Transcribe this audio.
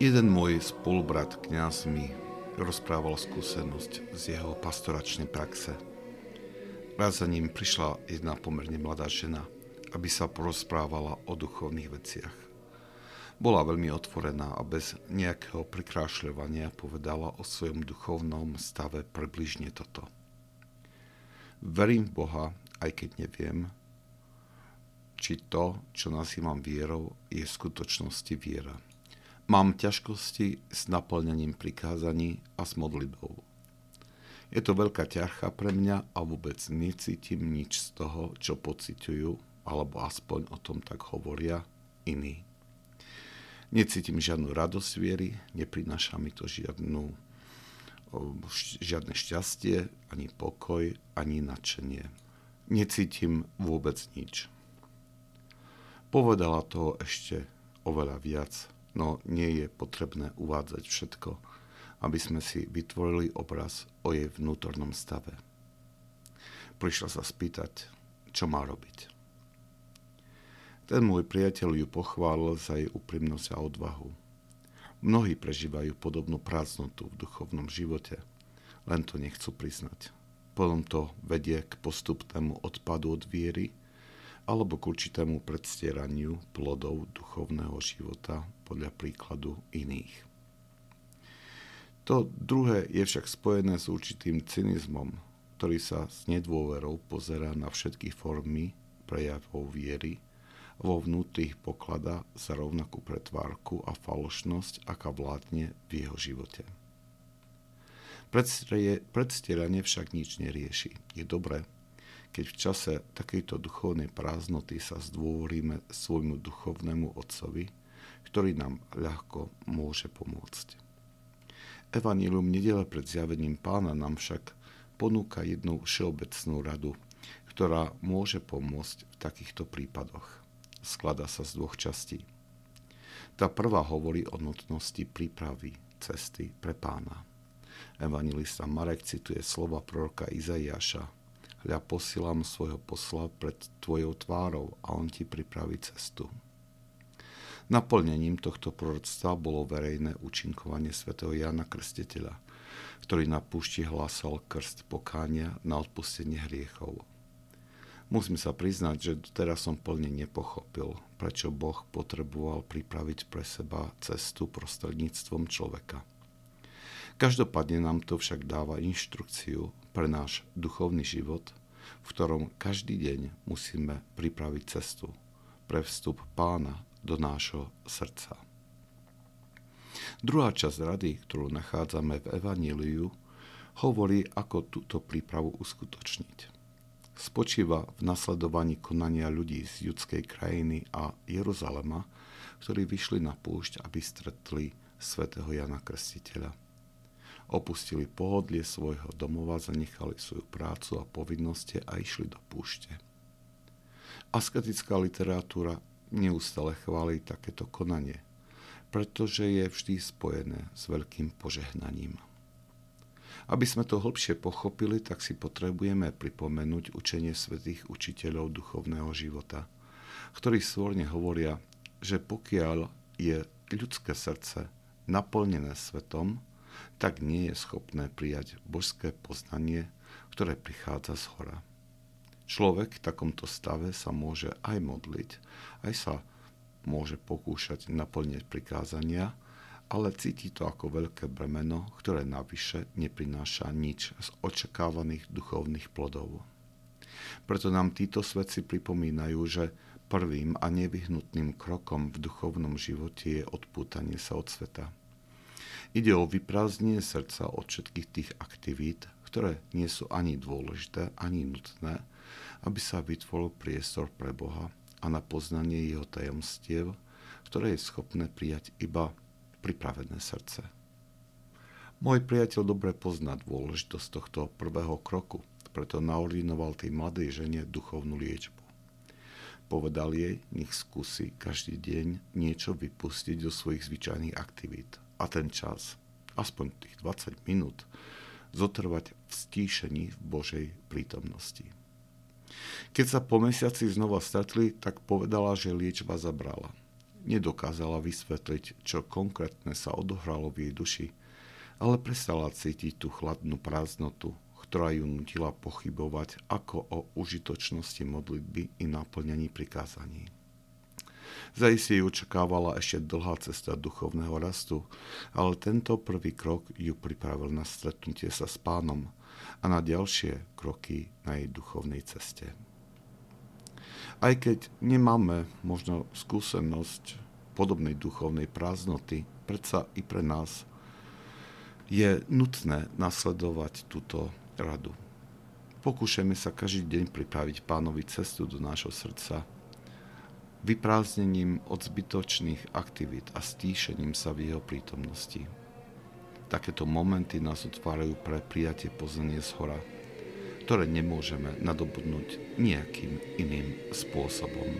Jeden môj spolubrat kňaz mi rozprával skúsenosť z jeho pastoračnej praxe. Raz za ním prišla jedna pomerne mladá žena, aby sa porozprávala o duchovných veciach. Bola veľmi otvorená a bez nejakého prikrášľovania povedala o svojom duchovnom stave približne toto. Verím v Boha, aj keď neviem, či to, čo nazývam vierou, je v skutočnosti viera. Mám ťažkosti s naplňaním prikázaní a s modlitbou. Je to veľká ťarcha pre mňa a vôbec necítim nič z toho, čo pociťujú, alebo aspoň o tom tak hovoria iní. Necítim žiadnu radosť viery, neprináša mi to žiadnu, žiadne šťastie, ani pokoj, ani nadšenie. Necítim vôbec nič. Povedala toho ešte oveľa viac no nie je potrebné uvádzať všetko, aby sme si vytvorili obraz o jej vnútornom stave. Prišla sa spýtať, čo má robiť. Ten môj priateľ ju pochválil za jej úprimnosť a odvahu. Mnohí prežívajú podobnú prázdnotu v duchovnom živote, len to nechcú priznať. Potom to vedie k postupnému odpadu od viery alebo k určitému predstieraniu plodov duchovného života podľa príkladu iných. To druhé je však spojené s určitým cynizmom, ktorý sa s nedôverou pozerá na všetky formy prejavov viery vo vnútri ich poklada za rovnakú pretvárku a falošnosť, aká vládne v jeho živote. Predstieranie však nič nerieši. Je dobré, keď v čase takejto duchovnej prázdnoty sa zdôvoríme svojmu duchovnému otcovi, ktorý nám ľahko môže pomôcť. Evanílium nedele pred zjavením pána nám však ponúka jednu všeobecnú radu, ktorá môže pomôcť v takýchto prípadoch. Sklada sa z dvoch častí. Tá prvá hovorí o nutnosti prípravy cesty pre pána. Evangelista Marek cituje slova proroka Izaiáša Hľa posielam svojho posla pred tvojou tvárou a on ti pripraví cestu. Naplnením tohto proroctva bolo verejné účinkovanie svätého Jana Krstiteľa, ktorý na púšti hlásal krst pokánia na odpustenie hriechov. Musím sa priznať, že teraz som plne nepochopil, prečo Boh potreboval pripraviť pre seba cestu prostredníctvom človeka. Každopádne nám to však dáva inštrukciu pre náš duchovný život, v ktorom každý deň musíme pripraviť cestu pre vstup pána do nášho srdca. Druhá časť rady, ktorú nachádzame v Evaníliu, hovorí, ako túto prípravu uskutočniť. Spočíva v nasledovaní konania ľudí z judskej krajiny a Jeruzalema, ktorí vyšli na púšť, aby stretli svätého Jana Krstiteľa opustili pohodlie svojho domova, zanechali svoju prácu a povinnosti a išli do púšte. Asketická literatúra neustále chváli takéto konanie, pretože je vždy spojené s veľkým požehnaním. Aby sme to hlbšie pochopili, tak si potrebujeme pripomenúť učenie svetých učiteľov duchovného života, ktorí svorne hovoria, že pokiaľ je ľudské srdce naplnené svetom, tak nie je schopné prijať božské poznanie, ktoré prichádza z hora. Človek v takomto stave sa môže aj modliť, aj sa môže pokúšať naplniť prikázania, ale cíti to ako veľké bremeno, ktoré navyše neprináša nič z očakávaných duchovných plodov. Preto nám títo svedci pripomínajú, že prvým a nevyhnutným krokom v duchovnom živote je odpútanie sa od sveta – Ide o vyprázdnenie srdca od všetkých tých aktivít, ktoré nie sú ani dôležité, ani nutné, aby sa vytvoril priestor pre Boha a na poznanie jeho tajomstiev, ktoré je schopné prijať iba pripravené srdce. Môj priateľ dobre pozná dôležitosť tohto prvého kroku, preto naordinoval tej mladej žene duchovnú liečbu. Povedal jej, nech skúsi každý deň niečo vypustiť do svojich zvyčajných aktivít – a ten čas, aspoň tých 20 minút, zotrvať v stíšení v Božej prítomnosti. Keď sa po mesiaci znova stretli, tak povedala, že liečba zabrala. nedokázala vysvetliť, čo konkrétne sa odohralo v jej duši, ale prestala cítiť tú chladnú prázdnotu, ktorá ju nutila pochybovať ako o užitočnosti modlitby i naplňaní prikázaní. Zajistie ju očakávala ešte dlhá cesta duchovného rastu, ale tento prvý krok ju pripravil na stretnutie sa s pánom a na ďalšie kroky na jej duchovnej ceste. Aj keď nemáme možno skúsenosť podobnej duchovnej prázdnoty, predsa i pre nás je nutné nasledovať túto radu. Pokúšajme sa každý deň pripraviť pánovi cestu do nášho srdca, vyprázdnením od zbytočných aktivít a stíšením sa v jeho prítomnosti. Takéto momenty nás otvárajú pre prijatie poznanie z hora, ktoré nemôžeme nadobudnúť nejakým iným spôsobom.